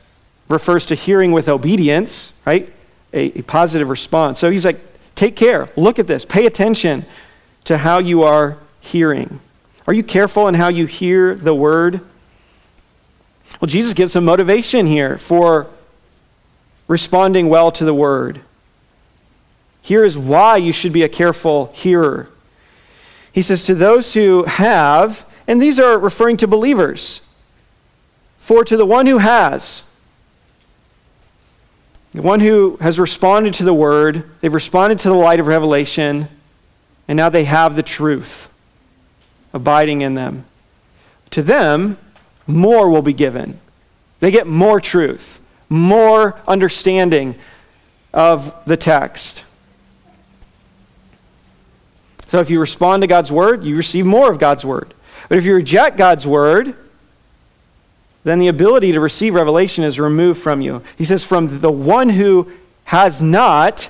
refers to hearing with obedience, right? A, a, positive response. So he's like, take care, look at this, pay attention to how you are hearing. Are you careful in how you hear the word? Well, Jesus gives some motivation here for responding well to the word. Here is why you should be a careful hearer. He says, To those who have, and these are referring to believers, for to the one who has, the one who has responded to the word, they've responded to the light of revelation, and now they have the truth abiding in them. To them, more will be given. They get more truth, more understanding of the text. So if you respond to God's word, you receive more of God's word. But if you reject God's word, then the ability to receive revelation is removed from you. He says, from the one who has not.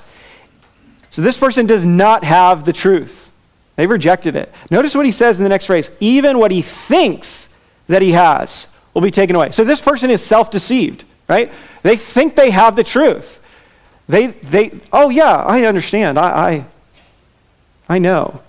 So this person does not have the truth. They've rejected it. Notice what he says in the next phrase even what he thinks that he has will be taken away. So this person is self deceived, right? They think they have the truth. They, they, oh yeah, I understand. I, I, I know.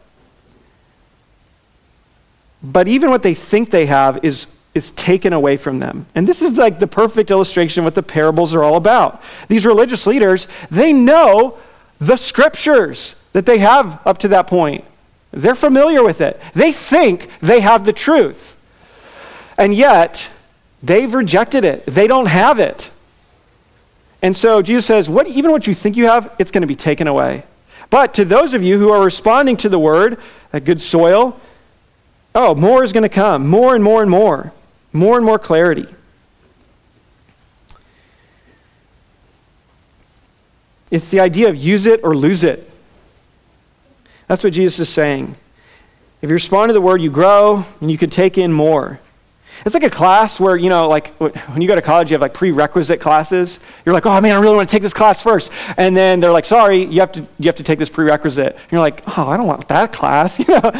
But even what they think they have is is taken away from them. And this is like the perfect illustration of what the parables are all about. These religious leaders, they know the scriptures that they have up to that point. They're familiar with it. They think they have the truth. And yet, they've rejected it. They don't have it. And so Jesus says, what, even what you think you have, it's going to be taken away. But to those of you who are responding to the word, that good soil, oh, more is going to come, more and more and more. More and more clarity. It's the idea of use it or lose it. That's what Jesus is saying. If you respond to the word, you grow and you can take in more. It's like a class where, you know, like when you go to college, you have like prerequisite classes. You're like, oh man, I really want to take this class first. And then they're like, sorry, you have to, you have to take this prerequisite. And you're like, oh, I don't want that class. You know?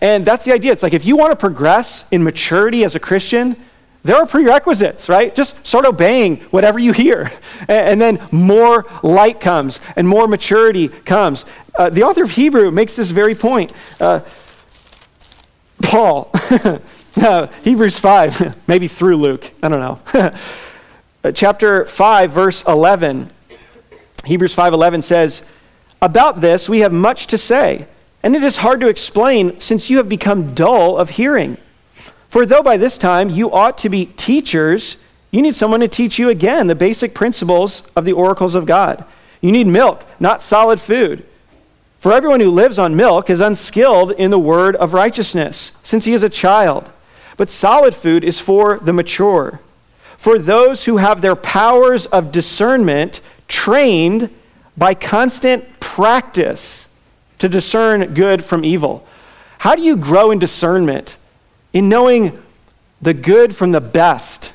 and that's the idea. It's like if you want to progress in maturity as a Christian, there are prerequisites, right? Just start obeying whatever you hear. And, then more light comes and more maturity comes. Uh, the author of Hebrew makes this very point. Uh, Paul. Hebrews 5, maybe through Luke, I don't know. Uh, chapter 5, verse 11. Hebrews 5:11 says, "About this we have much to say, and it is hard to explain since you have become dull of hearing. For though by this time you ought to be teachers, you need someone to teach you again the basic principles of the oracles of God. You need milk, not solid food." For everyone who lives on milk is unskilled in the word of righteousness, since he is a child. But solid food is for the mature, for those who have their powers of discernment trained by constant practice to discern good from evil. How do you grow in discernment? In knowing the good from the best.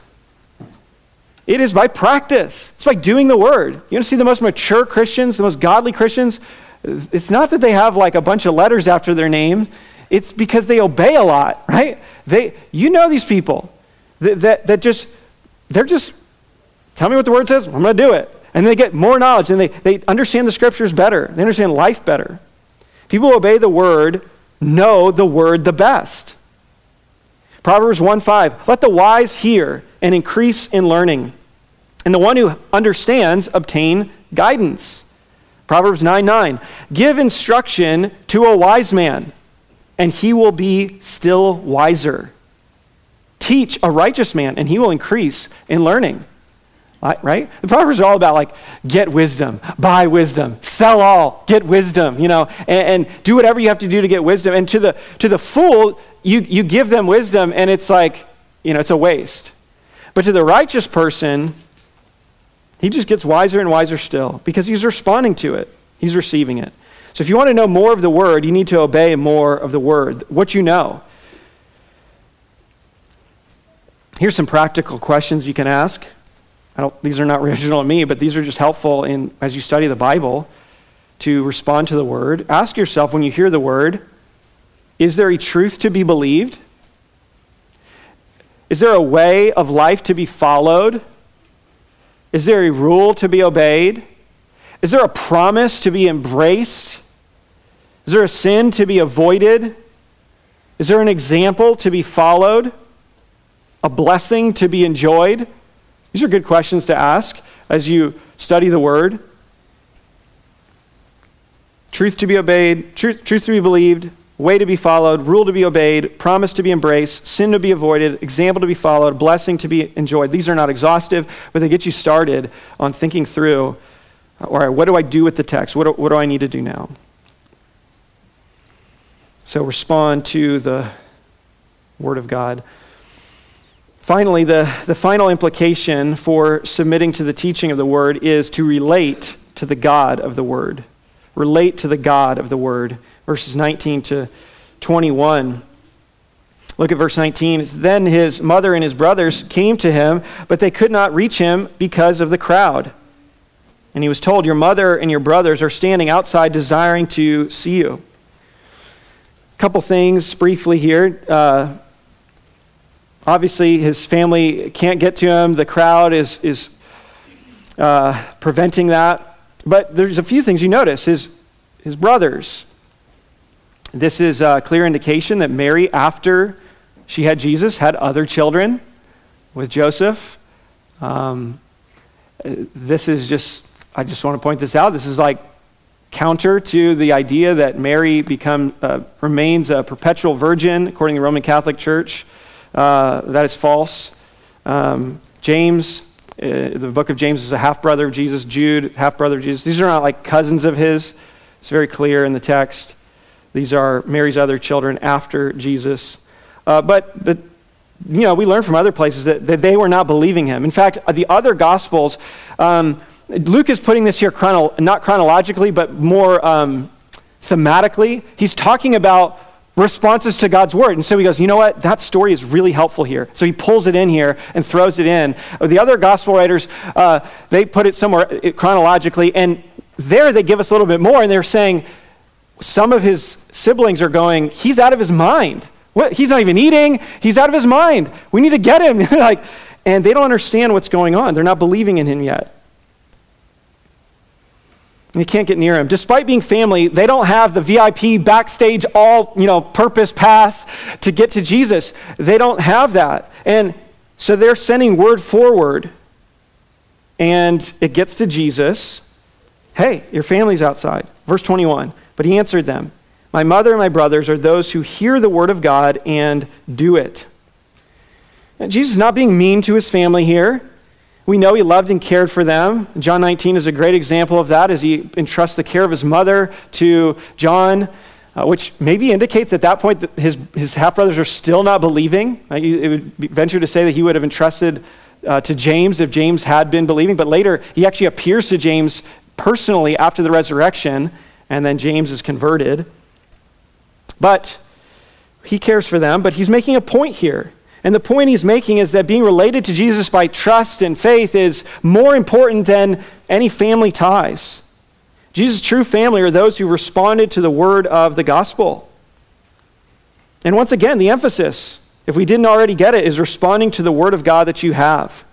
It is by practice. It's by doing the word. You want to see the most mature Christians, the most godly Christians? It's not that they have like a bunch of letters after their name. It's because they obey a lot, right? They, you know these people that, that, that just, they're just, tell me what the word says, I'm going to do it. And they get more knowledge and they, they understand the scriptures better. They understand life better. People who obey the word know the word the best. Proverbs 1 5, let the wise hear and increase in learning, and the one who understands obtain guidance. Proverbs 9 9, give instruction to a wise man and he will be still wiser. Teach a righteous man, and he will increase in learning. right? The Proverbs are all about like, get wisdom, buy wisdom, sell all, get wisdom, you know, and, and, do whatever you have to do to get wisdom. And to the, to the fool, you, you give them wisdom and it's like, you know, it's a waste. But to the righteous person, he just gets wiser and wiser still because he's responding to it, he's receiving it. So if you want to know more of the word, you need to obey more of the word, what you know. Here's some practical questions you can ask these are not original to me, but these are just helpful in as you study the Bible to respond to the word. Ask yourself when you hear the word, is there a truth to be believed? Is there a way of life to be followed? Is there a rule to be obeyed? Is there a promise to be embraced? Is there a sin to be avoided? Is there an example to be followed? A blessing to be enjoyed? These are good questions to ask as you study the Word. Truth to be obeyed, truth, truth to be believed, way to be followed, rule to be obeyed, promise to be embraced, sin to be avoided, example to be followed, blessing to be enjoyed. These are not exhaustive, but they get you started on thinking through all right, what do I do with the text? What do, what do I need to do now? So respond to the Word of God. Finally, the, the final implication for submitting to the teaching of the word is to relate to the God of the word. Relate to the God of the word. Verses 19 to 21. Look at verse 19. Then his mother and his brothers came to him, but they could not reach him because of the crowd. And he was told, Your mother and your brothers are standing outside desiring to see you. A couple things briefly here. Uh, Obviously, his family can't get to him. The crowd is, is uh, preventing that. But there's a few things you notice. His, his brothers. This is a clear indication that Mary, after she had Jesus, had other children with Joseph. Um, this is just, I just want to point this out. This is like counter to the idea that Mary become, uh, remains a perpetual virgin, according to the Roman Catholic Church. Uh, that is false. Um, James, uh, the book of James is a half brother of Jesus. Jude, half brother of Jesus. These are not like cousins of his. It's very clear in the text. These are Mary's other children after Jesus. Uh, but, but, you know, we learn from other places that, that they were not believing him. In fact, the other Gospels, um, Luke is putting this here chrono- not chronologically, but more um, thematically. He's talking about responses to God's word. And so he goes, you know what? That story is really helpful here. So he pulls it in here and throws it in. The other gospel writers, uh, they put it somewhere uh, chronologically, and there they give us a little bit more, and they're saying some of his siblings are going, he's out of his mind. What? He's not even eating. He's out of his mind. We need to get him. like, and they don't understand what's going on. They're not believing in him yet. You can't get near him. Despite being family, they don't have the VIP backstage all, you know, purpose pass to get to Jesus. They don't have that. And so they're sending word forward. And it gets to Jesus. Hey, your family's outside. Verse 21. But he answered them, My mother and my brothers are those who hear the word of God and do it. Jesus is not being mean to his family here. We know he loved and cared for them. John 19 is a great example of that as he entrusts the care of his mother to John, uh, which maybe indicates at that point that his, his half brothers are still not believing. Uh, it would venture to say that he would have entrusted uh, to James if James had been believing, but later he actually appears to James personally after the resurrection, and then James is converted. But he cares for them, but he's making a point here. And the point he's making is that being related to Jesus by trust and faith is more important than any family ties. Jesus' true family are those who responded to the word of the gospel. And once again, the emphasis, if we didn't already get it, is responding to the word of God that you have.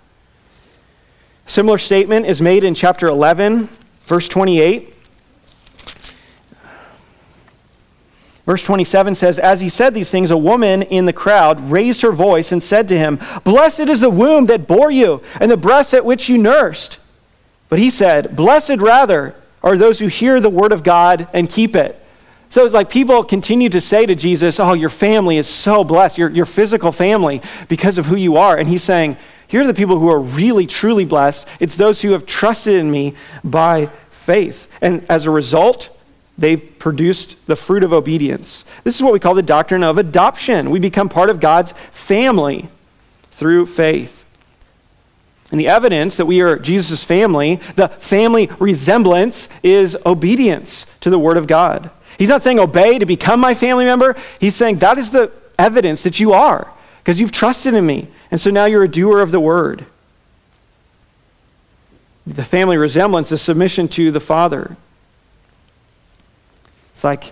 A similar statement is made in chapter 11, verse 28. Verse 27 says, As he said these things, a woman in the crowd raised her voice and said to him, Blessed is the womb that bore you, and the breast at which you nursed. But he said, Blessed rather are those who hear the word of God and keep it. So it's like people continue to say to Jesus, Oh, your family is so blessed, your, your physical family, because of who you are. And he's saying, Here are the people who are really, truly blessed. It's those who have trusted in me by faith. And as a result, they've produced the fruit of obedience. This is what we call the doctrine of adoption. We become part of God's family through faith. And the evidence that we are Jesus' family, the family resemblance, is obedience to the Word of God. He's not saying obey to become my family member. He's saying that is the evidence that you are, because you've trusted in me. And so now you're a doer of the Word. The family resemblance is submission to the Father. It's like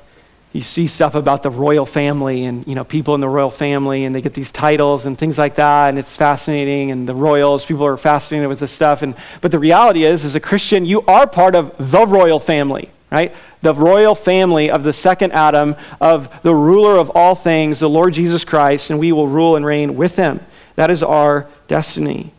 you see stuff about the royal family and you know people in the royal family and they get these titles and things like that and it's fascinating and the royals people are fascinated with this stuff and but the reality is as a christian you are part of the royal family right? The royal family of the second adam of the ruler of all things the lord jesus christ and we will rule and reign with him. That is our destiny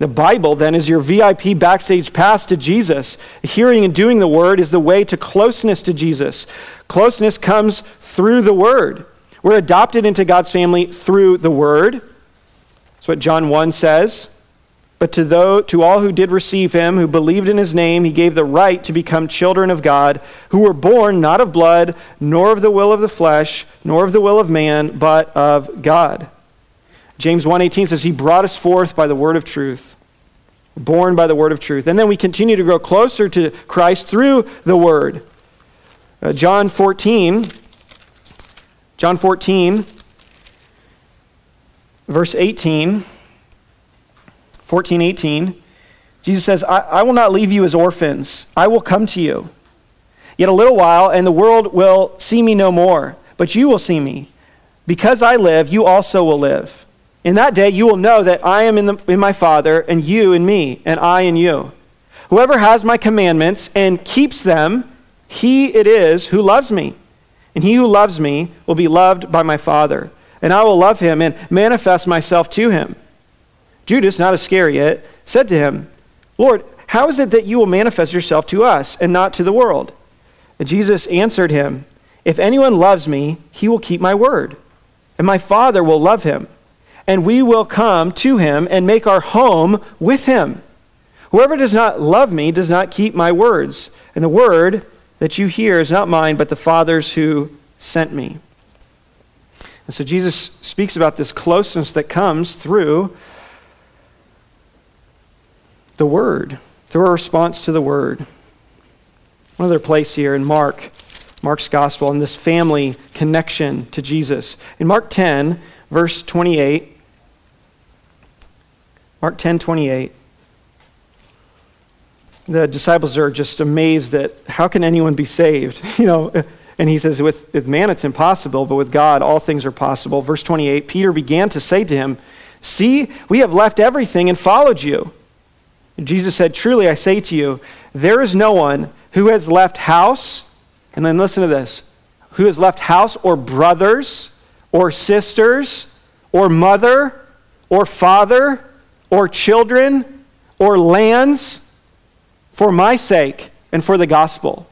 the Bible then is your VIP backstage pass to Jesus. Hearing and doing the word is the way to closeness to Jesus. Closeness comes through the word. We're adopted into God's family through the word. That's what John 1 says. But to, to all who did receive him, who believed in his name, he gave the right to become children of God, who were born not of blood, nor of the will of the flesh, nor of the will of man, but of God. James 1:18 says he brought us forth by the word of truth, born by the word of truth. And then we continue to grow closer to Christ through the word. Uh, John 14 John 14 verse 18 14 18 Jesus says, I, I will not leave you as orphans. I will come to you. Yet a little while, and the world will see me no more, but you will see me. Because I live, you also will live. In that day, you will know that I am in, the, in my Father, and you in me, and I in you. Whoever has my commandments and keeps them, he it is who loves me. And he who loves me will be loved by my Father, and I will love him and manifest myself to him. Judas, not Iscariot, said to him, Lord, how is it that you will manifest yourself to us and not to the world? And Jesus answered him, If anyone loves me, he will keep my word, and my Father will love him and we will come to him and make our home with him. Whoever does not love me does not keep my words, and the word that you hear is not mine, but the Father's who sent me. And so Jesus speaks about this closeness that comes through the Word, through our response to the Word. One other place here in Mark, Mark's Gospel, and this family connection to Jesus. In Mark 10, verse 28, Mark 10 28. The disciples are just amazed at how can anyone be saved? You know, and he says, with, with man it's impossible, but with God all things are possible. Verse 28 Peter began to say to him, See, we have left everything and followed you. And Jesus said, Truly I say to you, there is no one who has left house, and then listen to this, who has left house or brothers or sisters or mother or father or children or lands for my sake and for the gospel.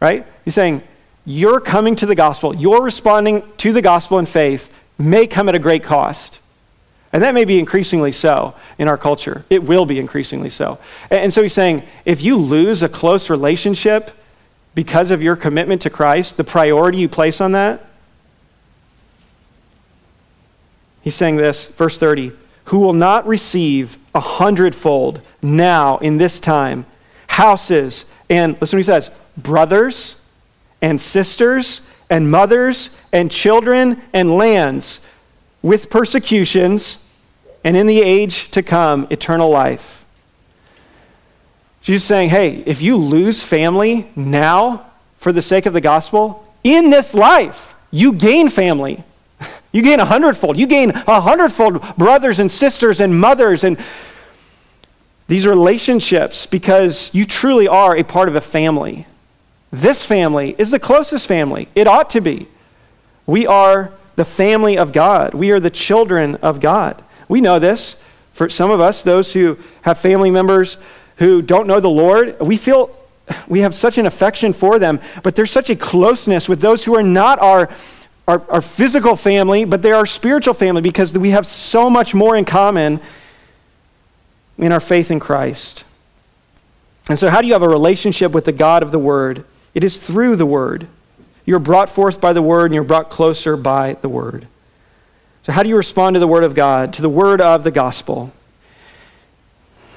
Right? He's saying, You're coming to the gospel, you're responding to the gospel in faith may come at a great cost. And that may be increasingly so in our culture. It will be increasingly so. And so he's saying if you lose a close relationship because of your commitment to Christ, the priority you place on that, he's saying this, verse 30 who will not receive a hundredfold now in this time houses and, listen what he says, brothers and sisters and mothers and children and lands with persecutions and in the age to come, eternal life. Jesus saying, hey, if you lose family now for the sake of the gospel, in this life, you gain family. You gain a hundredfold. You gain a hundredfold brothers and sisters and mothers and these relationships because you truly are a part of a family. This family is the closest family. It ought to be. We are the family of God. We are the children of God. We know this. For some of us, those who have family members who don't know the Lord, we feel we have such an affection for them, but there's such a closeness with those who are not our our, our physical family, but they're our spiritual family because we have so much more in common in our faith in Christ. And so, how do you have a relationship with the God of the Word? It is through the Word. You're brought forth by the Word, and you're brought closer by the Word. So, how do you respond to the Word of God, to the Word of the gospel?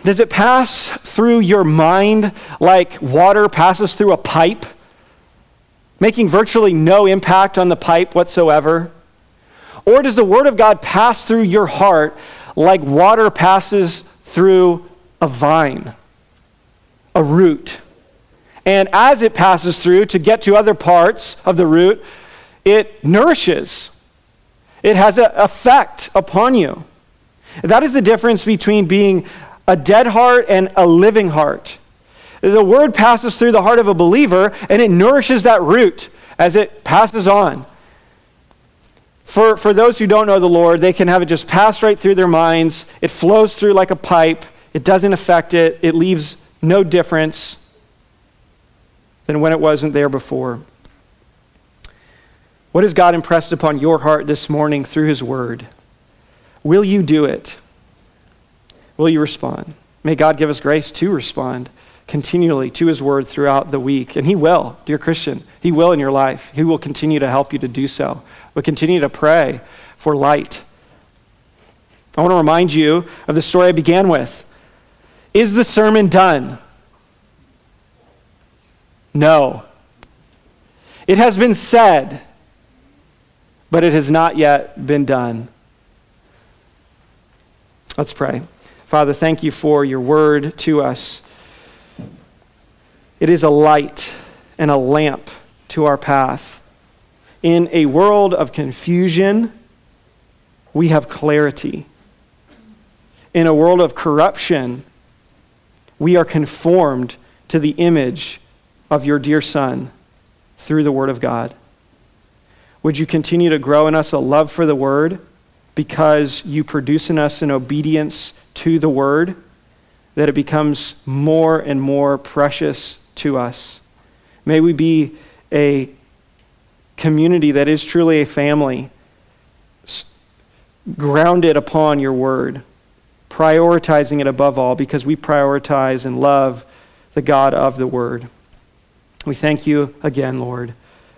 Does it pass through your mind like water passes through a pipe, making virtually no impact on the pipe whatsoever? Or does the Word of God pass through your heart like water passes through a vine, a root? And as it passes through to get to other parts of the root, it nourishes. It has an effect upon you. That is the difference between being a dead heart and a living heart. The word passes through the heart of a believer and it nourishes that root as it passes on. For, for those who don't know the Lord, they can have it just pass right through their minds. It flows through like a pipe. It doesn't affect it. It leaves no difference than when it wasn't there before. What has God impressed upon your heart this morning through His Word? Will you do it? Will you respond? May God give us grace to respond continually to His Word throughout the week. And He will, dear Christian. He will in your life. He will continue to help you to do so. But continue to pray for light. I want to remind you of the story I began with. Is the sermon done? No. It has been said, but it has not yet been done. Let's pray. Father, thank you for your word to us. It is a light and a lamp to our path. In a world of confusion, we have clarity. In a world of corruption, we are conformed to the image of your dear Son through the Word of God. Would you continue to grow in us a love for the Word because you produce in us an obedience to the Word that it becomes more and more precious to us? May we be a community that is truly a family, grounded upon your Word, prioritizing it above all because we prioritize and love the God of the Word. We thank you again, Lord.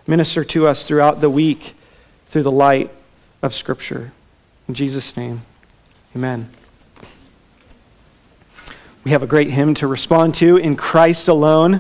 Minister to us throughout the week through the light of Scripture. In Jesus' name, amen. We have a great hymn to respond to in Christ alone.